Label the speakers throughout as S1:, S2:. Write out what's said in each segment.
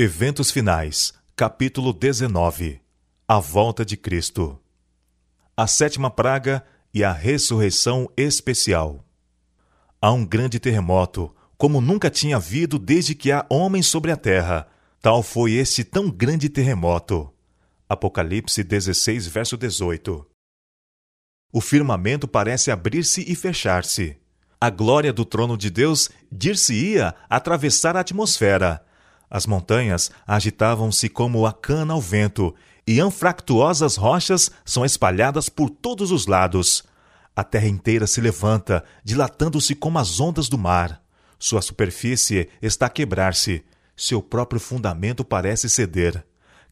S1: Eventos Finais, capítulo 19 A Volta de Cristo A sétima praga e a ressurreição especial. Há um grande terremoto, como nunca tinha havido desde que há homens sobre a terra. Tal foi este tão grande terremoto. Apocalipse 16, verso 18. O firmamento parece abrir-se e fechar-se. A glória do trono de Deus dir-se-ia atravessar a atmosfera. As montanhas agitavam-se como a cana ao vento, e anfractuosas rochas são espalhadas por todos os lados. A terra inteira se levanta, dilatando-se como as ondas do mar. Sua superfície está a quebrar-se, seu próprio fundamento parece ceder.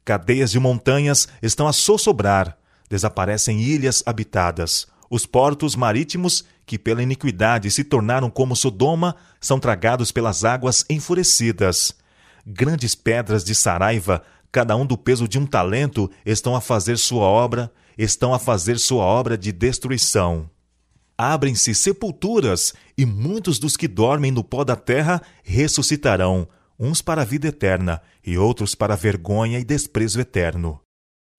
S1: Cadeias de montanhas estão a sossobrar, desaparecem ilhas habitadas. Os portos marítimos, que pela iniquidade se tornaram como Sodoma, são tragados pelas águas enfurecidas. Grandes pedras de saraiva, cada um do peso de um talento, estão a fazer sua obra, estão a fazer sua obra de destruição. Abrem-se sepulturas, e muitos dos que dormem no pó da terra ressuscitarão, uns para a vida eterna e outros para a vergonha e desprezo eterno.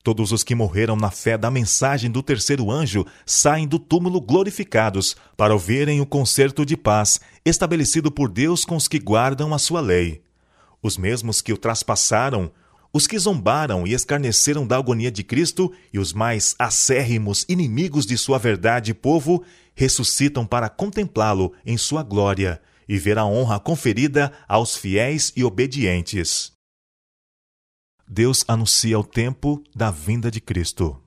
S1: Todos os que morreram na fé da mensagem do terceiro anjo saem do túmulo glorificados para ouvirem o concerto de paz estabelecido por Deus com os que guardam a sua lei. Os mesmos que o traspassaram, os que zombaram e escarneceram da agonia de Cristo e os mais acérrimos inimigos de sua verdade e povo ressuscitam para contemplá-lo em sua glória e ver a honra conferida aos fiéis e obedientes. Deus anuncia o tempo da vinda de Cristo.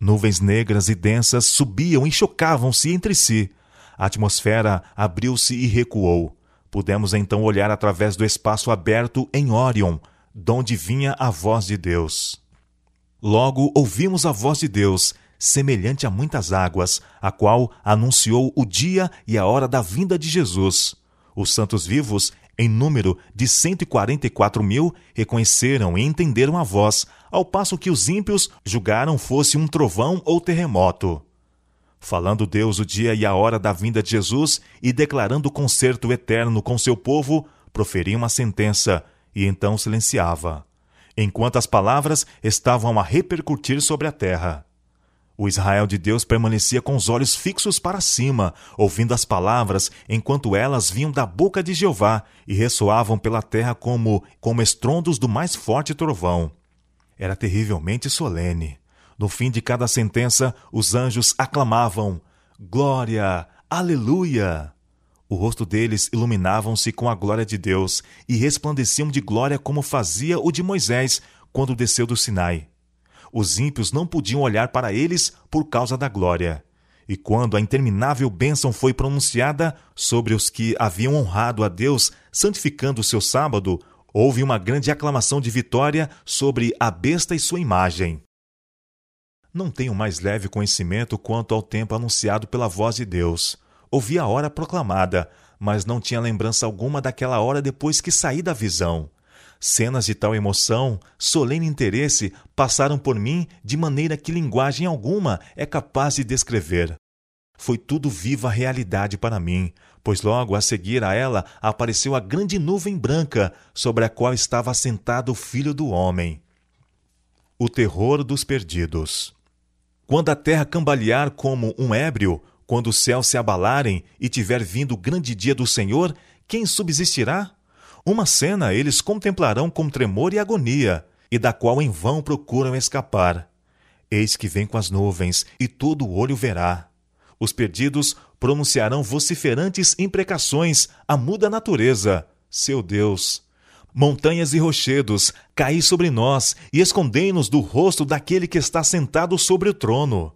S1: Nuvens negras e densas subiam e chocavam-se entre si. A atmosfera abriu-se e recuou. Pudemos então olhar através do espaço aberto em Órion, donde vinha a voz de Deus. Logo ouvimos a voz de Deus, semelhante a muitas águas, a qual anunciou o dia e a hora da vinda de Jesus. Os santos vivos, em número de 144 mil, reconheceram e entenderam a voz, ao passo que os ímpios julgaram fosse um trovão ou terremoto. Falando Deus o dia e a hora da vinda de Jesus e declarando o concerto eterno com seu povo, proferia uma sentença e então silenciava, enquanto as palavras estavam a repercutir sobre a terra. O Israel de Deus permanecia com os olhos fixos para cima, ouvindo as palavras, enquanto elas vinham da boca de Jeová e ressoavam pela terra como, como estrondos do mais forte trovão. Era terrivelmente solene. No fim de cada sentença, os anjos aclamavam: Glória! Aleluia! O rosto deles iluminavam-se com a glória de Deus e resplandeciam de glória como fazia o de Moisés quando desceu do Sinai os ímpios não podiam olhar para eles por causa da glória. E quando a interminável bênção foi pronunciada sobre os que haviam honrado a Deus, santificando o seu sábado, houve uma grande aclamação de vitória sobre a besta e sua imagem. Não tenho mais leve conhecimento quanto ao tempo anunciado pela voz de Deus. Ouvi a hora proclamada, mas não tinha lembrança alguma daquela hora depois que saí da visão. Cenas de tal emoção, solene interesse, passaram por mim de maneira que linguagem alguma é capaz de descrever. Foi tudo viva realidade para mim, pois logo a seguir a ela apareceu a grande nuvem branca sobre a qual estava assentado o Filho do Homem. O terror dos perdidos. Quando a terra cambalear como um ébrio, quando os céus se abalarem e tiver vindo o grande dia do Senhor, quem subsistirá? Uma cena eles contemplarão com tremor e agonia, e da qual em vão procuram escapar. Eis que vem com as nuvens, e todo o olho verá. Os perdidos pronunciarão vociferantes imprecações à muda natureza, seu Deus. Montanhas e rochedos, caí sobre nós e escondei-nos do rosto daquele que está sentado sobre o trono.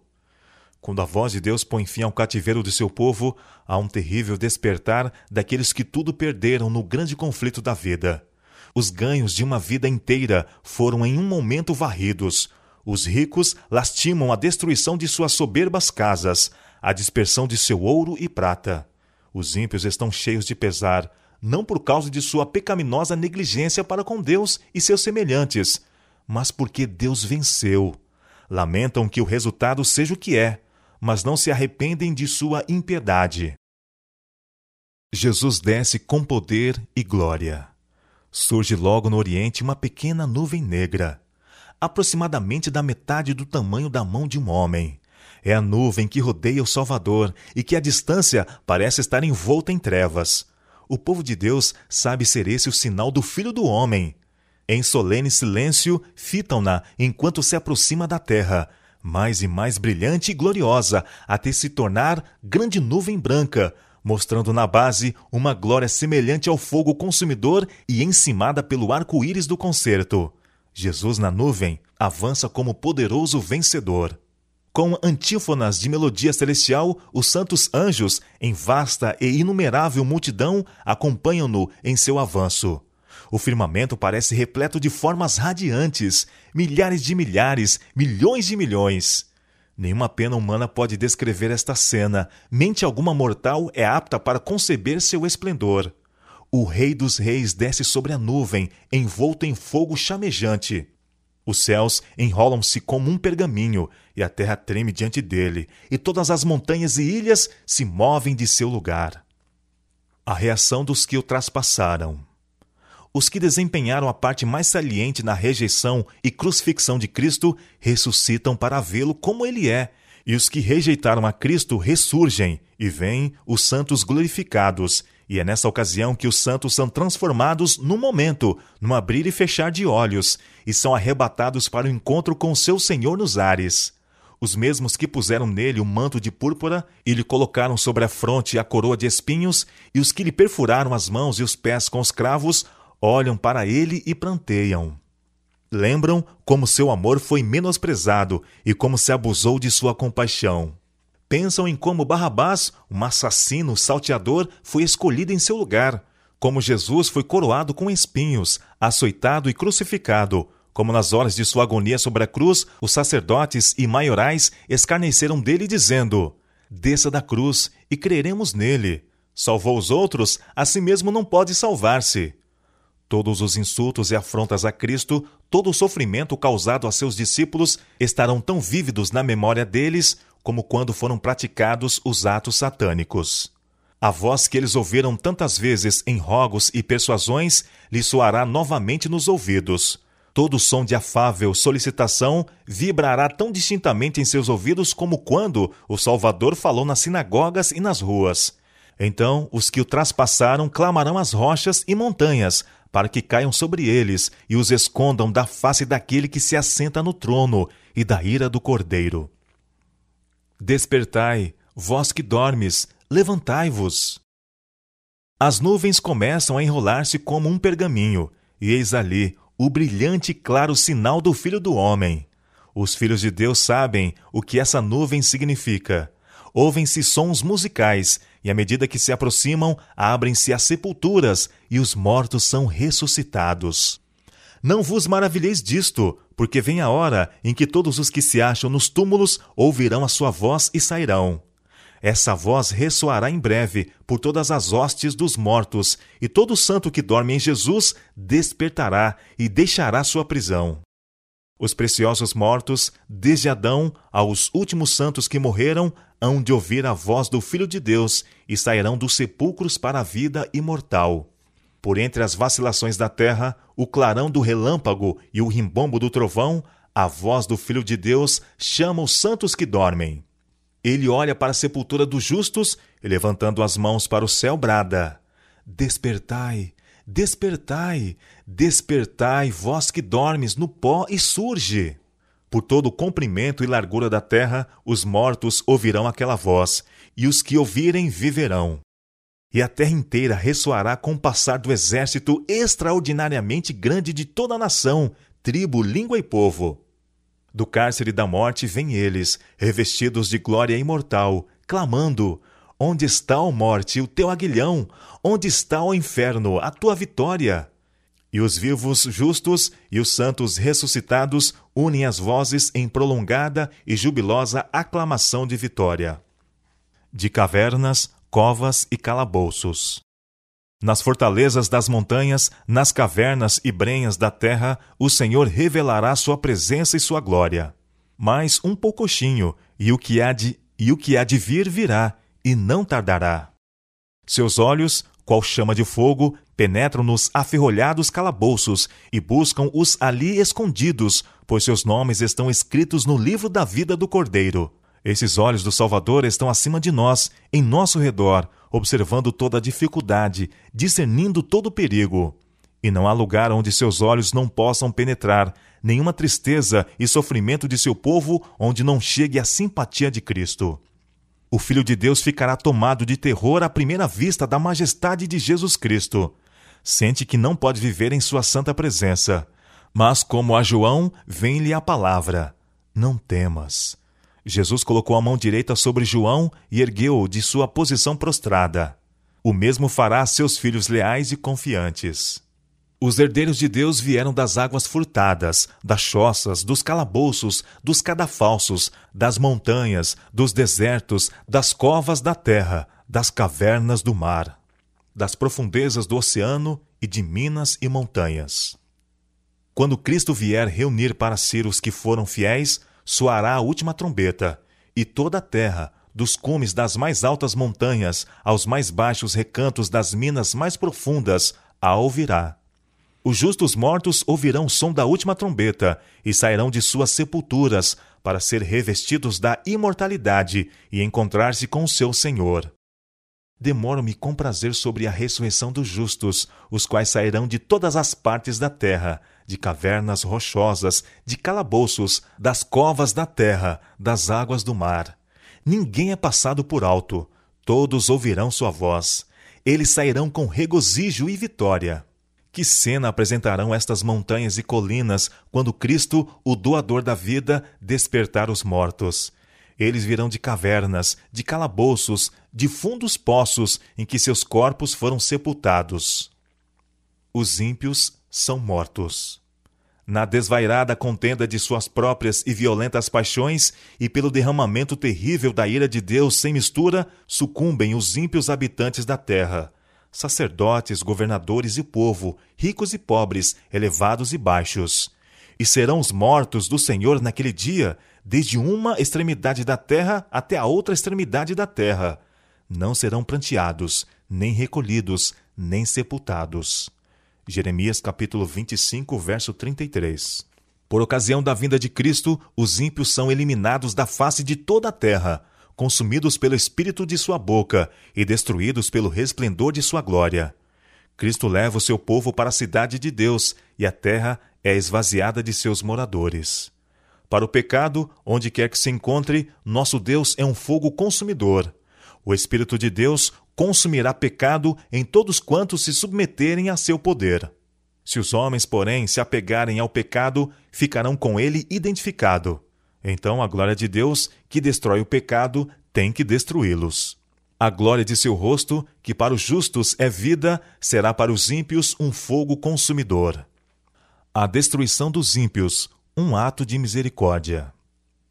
S1: Quando a voz de Deus põe fim ao cativeiro de seu povo, há um terrível despertar daqueles que tudo perderam no grande conflito da vida. Os ganhos de uma vida inteira foram em um momento varridos. Os ricos lastimam a destruição de suas soberbas casas, a dispersão de seu ouro e prata. Os ímpios estão cheios de pesar, não por causa de sua pecaminosa negligência para com Deus e seus semelhantes, mas porque Deus venceu. Lamentam que o resultado seja o que é mas não se arrependem de sua impiedade. Jesus desce com poder e glória. surge logo no oriente uma pequena nuvem negra, aproximadamente da metade do tamanho da mão de um homem. É a nuvem que rodeia o Salvador e que à distância parece estar envolta em trevas. O povo de Deus sabe ser esse o sinal do Filho do Homem. Em solene silêncio, fitam-na enquanto se aproxima da terra, mais e mais brilhante e gloriosa, até se tornar grande nuvem branca, mostrando na base uma glória semelhante ao fogo consumidor e encimada pelo arco-íris do concerto. Jesus na nuvem avança como poderoso vencedor. Com antífonas de melodia celestial, os santos anjos, em vasta e inumerável multidão, acompanham-no em seu avanço. O firmamento parece repleto de formas radiantes, milhares de milhares, milhões de milhões. Nenhuma pena humana pode descrever esta cena, mente alguma mortal é apta para conceber seu esplendor. O Rei dos Reis desce sobre a nuvem, envolto em fogo chamejante. Os céus enrolam-se como um pergaminho, e a terra treme diante dele, e todas as montanhas e ilhas se movem de seu lugar. A reação dos que o traspassaram. Os que desempenharam a parte mais saliente na rejeição e crucifixão de Cristo ressuscitam para vê-lo como ele é, e os que rejeitaram a Cristo ressurgem e veem os santos glorificados. E é nessa ocasião que os santos são transformados num momento, num abrir e fechar de olhos, e são arrebatados para o encontro com seu Senhor nos ares. Os mesmos que puseram nele o manto de púrpura e lhe colocaram sobre a fronte a coroa de espinhos, e os que lhe perfuraram as mãos e os pés com os cravos, olham para ele e pranteiam. Lembram como seu amor foi menosprezado e como se abusou de sua compaixão. Pensam em como Barrabás, um assassino salteador, foi escolhido em seu lugar, como Jesus foi coroado com espinhos, açoitado e crucificado, como nas horas de sua agonia sobre a cruz, os sacerdotes e maiorais escarneceram dele, dizendo: Desça da cruz e creremos nele. Salvou os outros, a si mesmo não pode salvar-se. Todos os insultos e afrontas a Cristo, todo o sofrimento causado a seus discípulos estarão tão vívidos na memória deles como quando foram praticados os atos satânicos. A voz que eles ouviram tantas vezes em rogos e persuasões lhes soará novamente nos ouvidos. Todo som de afável solicitação vibrará tão distintamente em seus ouvidos como quando o Salvador falou nas sinagogas e nas ruas. Então os que o traspassaram clamarão às rochas e montanhas, para que caiam sobre eles e os escondam da face daquele que se assenta no trono e da ira do cordeiro. Despertai, vós que dormes, levantai-vos. As nuvens começam a enrolar-se como um pergaminho, e eis ali o brilhante e claro sinal do Filho do Homem. Os filhos de Deus sabem o que essa nuvem significa. Ouvem-se sons musicais e à medida que se aproximam, abrem-se as sepulturas e os mortos são ressuscitados. Não vos maravilheis disto, porque vem a hora em que todos os que se acham nos túmulos ouvirão a sua voz e sairão. Essa voz ressoará em breve por todas as hostes dos mortos, e todo santo que dorme em Jesus despertará e deixará sua prisão. Os preciosos mortos, desde Adão aos últimos santos que morreram, hão de ouvir a voz do Filho de Deus e sairão dos sepulcros para a vida imortal. Por entre as vacilações da terra, o clarão do relâmpago e o rimbombo do trovão, a voz do Filho de Deus chama os santos que dormem. Ele olha para a sepultura dos justos e, levantando as mãos para o céu, brada: Despertai, Despertai, despertai, vós que dormes no pó, e surge. Por todo o comprimento e largura da terra, os mortos ouvirão aquela voz, e os que ouvirem viverão. E a terra inteira ressoará com o passar do exército extraordinariamente grande de toda a nação, tribo, língua e povo. Do cárcere da morte vêm eles, revestidos de glória imortal, clamando: Onde está, a morte, o teu aguilhão? Onde está, o inferno, a tua vitória? E os vivos justos e os santos ressuscitados unem as vozes em prolongada e jubilosa aclamação de vitória. De cavernas, covas e calabouços. Nas fortalezas das montanhas, nas cavernas e brenhas da terra, o Senhor revelará sua presença e sua glória. Mas um poucochinho, e o que há de, e o que há de vir virá, e não tardará. Seus olhos, qual chama de fogo, penetram nos aferrolhados calabouços e buscam os ali escondidos, pois seus nomes estão escritos no livro da vida do Cordeiro. Esses olhos do Salvador estão acima de nós, em nosso redor, observando toda a dificuldade, discernindo todo o perigo. E não há lugar onde seus olhos não possam penetrar, nenhuma tristeza e sofrimento de seu povo onde não chegue a simpatia de Cristo. O Filho de Deus ficará tomado de terror à primeira vista da majestade de Jesus Cristo. Sente que não pode viver em sua santa presença. Mas, como a João, vem-lhe a palavra: Não temas. Jesus colocou a mão direita sobre João e ergueu-o de sua posição prostrada. O mesmo fará a seus filhos leais e confiantes. Os herdeiros de Deus vieram das águas furtadas, das choças, dos calabouços, dos cadafalsos, das montanhas, dos desertos, das covas da terra, das cavernas do mar, das profundezas do oceano e de minas e montanhas. Quando Cristo vier reunir para si os que foram fiéis, soará a última trombeta, e toda a terra, dos cumes das mais altas montanhas aos mais baixos recantos das minas mais profundas, a ouvirá. Os justos mortos ouvirão o som da última trombeta e sairão de suas sepulturas para ser revestidos da imortalidade e encontrar-se com o seu Senhor. Demoro-me com prazer sobre a ressurreição dos justos, os quais sairão de todas as partes da terra, de cavernas rochosas, de calabouços, das covas da terra, das águas do mar. Ninguém é passado por alto, todos ouvirão sua voz. Eles sairão com regozijo e vitória. Que cena apresentarão estas montanhas e colinas quando Cristo, o doador da vida, despertar os mortos? Eles virão de cavernas, de calabouços, de fundos poços em que seus corpos foram sepultados. Os ímpios são mortos. Na desvairada contenda de suas próprias e violentas paixões e pelo derramamento terrível da ira de Deus sem mistura, sucumbem os ímpios habitantes da terra. Sacerdotes, governadores e povo, ricos e pobres, elevados e baixos. E serão os mortos do Senhor naquele dia, desde uma extremidade da terra até a outra extremidade da terra. Não serão pranteados, nem recolhidos, nem sepultados. Jeremias capítulo 25, verso 33. Por ocasião da vinda de Cristo, os ímpios são eliminados da face de toda a terra, consumidos pelo espírito de sua boca e destruídos pelo resplendor de sua glória. Cristo leva o seu povo para a cidade de Deus e a terra é esvaziada de seus moradores. Para o pecado, onde quer que se encontre, nosso Deus é um fogo consumidor. O Espírito de Deus consumirá pecado em todos quantos se submeterem a seu poder. Se os homens, porém, se apegarem ao pecado, ficarão com ele identificado. Então a glória de Deus, que destrói o pecado, tem que destruí-los. A glória de seu rosto, que para os justos é vida, será para os ímpios um fogo consumidor. A destruição dos ímpios, um ato de misericórdia.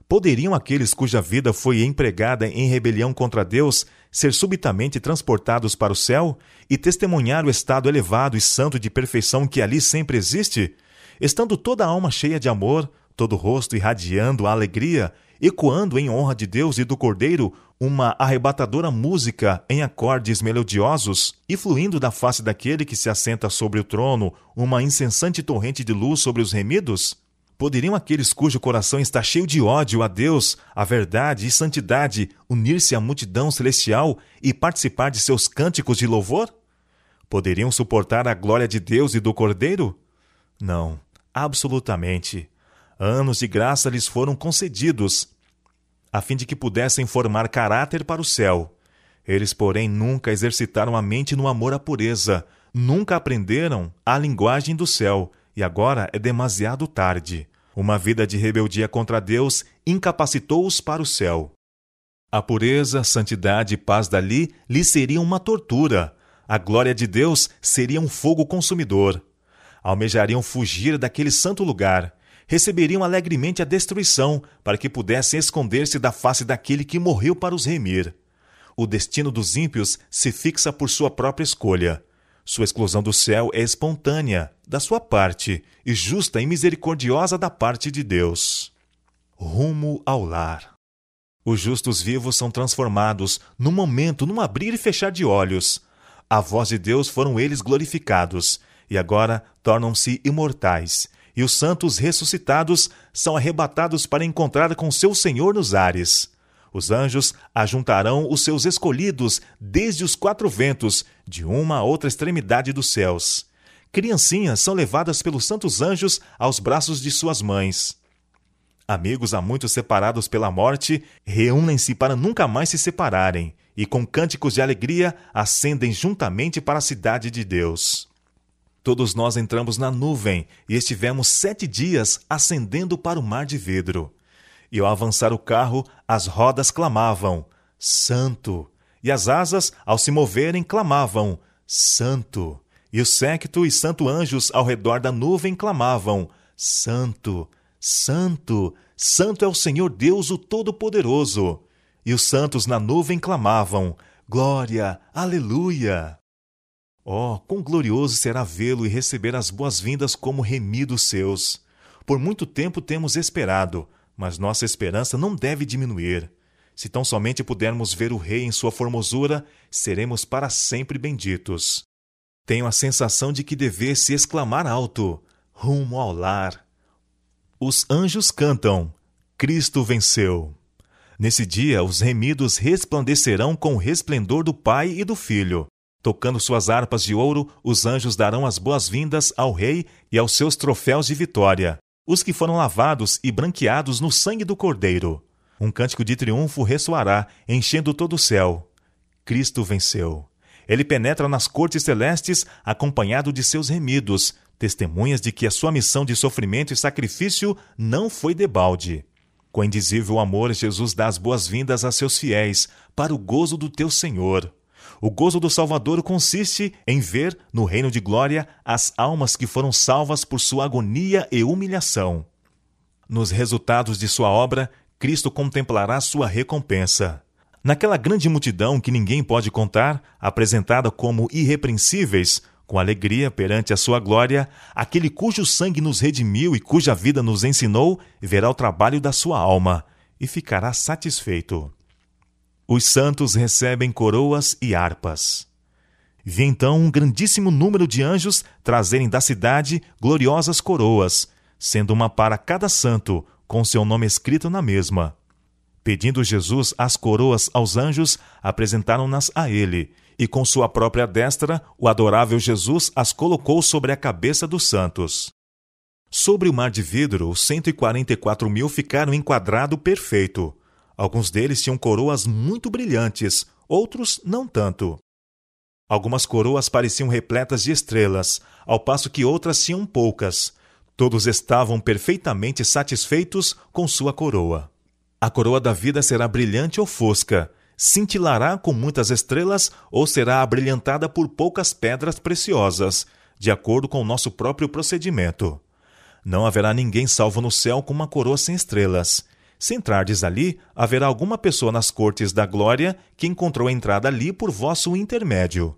S1: Poderiam aqueles cuja vida foi empregada em rebelião contra Deus ser subitamente transportados para o céu e testemunhar o estado elevado e santo de perfeição que ali sempre existe? Estando toda a alma cheia de amor, todo o rosto irradiando a alegria, ecoando em honra de Deus e do Cordeiro uma arrebatadora música em acordes melodiosos, e fluindo da face daquele que se assenta sobre o trono uma incessante torrente de luz sobre os remidos? Poderiam aqueles cujo coração está cheio de ódio a Deus, a verdade e santidade unir-se à multidão celestial e participar de seus cânticos de louvor? Poderiam suportar a glória de Deus e do Cordeiro? Não, absolutamente. Anos de graça lhes foram concedidos, a fim de que pudessem formar caráter para o céu. Eles, porém, nunca exercitaram a mente no amor à pureza, nunca aprenderam a linguagem do céu e agora é demasiado tarde. Uma vida de rebeldia contra Deus incapacitou-os para o céu. A pureza, santidade e paz dali lhe seriam uma tortura. A glória de Deus seria um fogo consumidor. Almejariam fugir daquele santo lugar. Receberiam alegremente a destruição, para que pudessem esconder-se da face daquele que morreu para os remir. O destino dos ímpios se fixa por sua própria escolha. Sua exclusão do céu é espontânea, da sua parte, e justa e misericordiosa da parte de Deus. Rumo ao lar. Os justos vivos são transformados, num momento, num abrir e fechar de olhos. a voz de Deus foram eles glorificados, e agora tornam-se imortais, e os santos ressuscitados são arrebatados para encontrar com seu Senhor nos ares. Os anjos ajuntarão os seus escolhidos desde os quatro ventos, de uma a outra extremidade dos céus. Criancinhas são levadas pelos santos anjos aos braços de suas mães. Amigos há muito separados pela morte reúnem-se para nunca mais se separarem e, com cânticos de alegria, ascendem juntamente para a cidade de Deus. Todos nós entramos na nuvem e estivemos sete dias ascendendo para o mar de vidro. E ao avançar o carro, as rodas clamavam: Santo! E as asas, ao se moverem, clamavam: Santo! E o séquito e santo anjos ao redor da nuvem clamavam: Santo! Santo! Santo é o Senhor Deus, o Todo-Poderoso! E os santos na nuvem clamavam: Glória! Aleluia! Oh, quão glorioso será vê-lo e receber as boas-vindas como remidos seus! Por muito tempo temos esperado, mas nossa esperança não deve diminuir. Se tão somente pudermos ver o Rei em sua formosura, seremos para sempre benditos. Tenho a sensação de que devesse exclamar alto: rumo ao lar. Os anjos cantam: Cristo venceu. Nesse dia, os remidos resplandecerão com o resplendor do Pai e do Filho. Tocando suas harpas de ouro, os anjos darão as boas-vindas ao Rei e aos seus troféus de vitória os que foram lavados e branqueados no sangue do Cordeiro. Um cântico de triunfo ressoará, enchendo todo o céu. Cristo venceu. Ele penetra nas cortes celestes, acompanhado de seus remidos, testemunhas de que a sua missão de sofrimento e sacrifício não foi debalde. Com indizível amor, Jesus dá as boas-vindas a seus fiéis, para o gozo do teu Senhor. O gozo do Salvador consiste em ver, no reino de glória, as almas que foram salvas por sua agonia e humilhação. Nos resultados de sua obra, Cristo contemplará sua recompensa. Naquela grande multidão que ninguém pode contar, apresentada como irrepreensíveis, com alegria perante a sua glória, aquele cujo sangue nos redimiu e cuja vida nos ensinou, verá o trabalho da sua alma e ficará satisfeito. Os santos recebem coroas e harpas. Vi então um grandíssimo número de anjos trazerem da cidade gloriosas coroas, sendo uma para cada santo, com seu nome escrito na mesma. Pedindo Jesus as coroas aos anjos, apresentaram-nas a ele, e com sua própria destra, o adorável Jesus as colocou sobre a cabeça dos santos. Sobre o mar de vidro, os cento e quarenta e quatro mil ficaram em quadrado perfeito. Alguns deles tinham coroas muito brilhantes, outros não tanto. Algumas coroas pareciam repletas de estrelas, ao passo que outras tinham poucas. Todos estavam perfeitamente satisfeitos com sua coroa. A coroa da vida será brilhante ou fosca, cintilará com muitas estrelas ou será abrilhantada por poucas pedras preciosas, de acordo com o nosso próprio procedimento. Não haverá ninguém salvo no céu com uma coroa sem estrelas. Se entrardes ali, haverá alguma pessoa nas cortes da glória que encontrou entrada ali por vosso intermédio.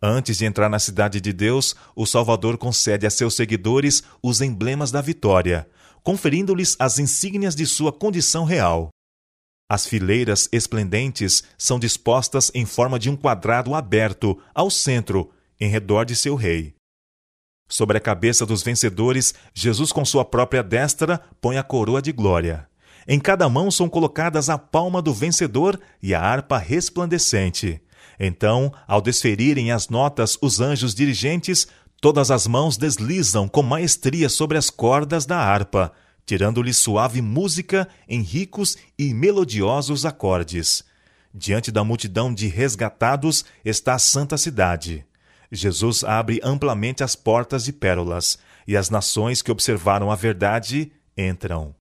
S1: Antes de entrar na cidade de Deus, o Salvador concede a seus seguidores os emblemas da vitória, conferindo-lhes as insígnias de sua condição real. As fileiras esplendentes são dispostas em forma de um quadrado aberto ao centro, em redor de seu rei. Sobre a cabeça dos vencedores, Jesus, com sua própria destra, põe a coroa de glória. Em cada mão são colocadas a palma do vencedor e a harpa resplandecente. Então, ao desferirem as notas os anjos dirigentes, todas as mãos deslizam com maestria sobre as cordas da harpa, tirando-lhe suave música em ricos e melodiosos acordes. Diante da multidão de resgatados está a santa cidade. Jesus abre amplamente as portas de pérolas, e as nações que observaram a verdade entram.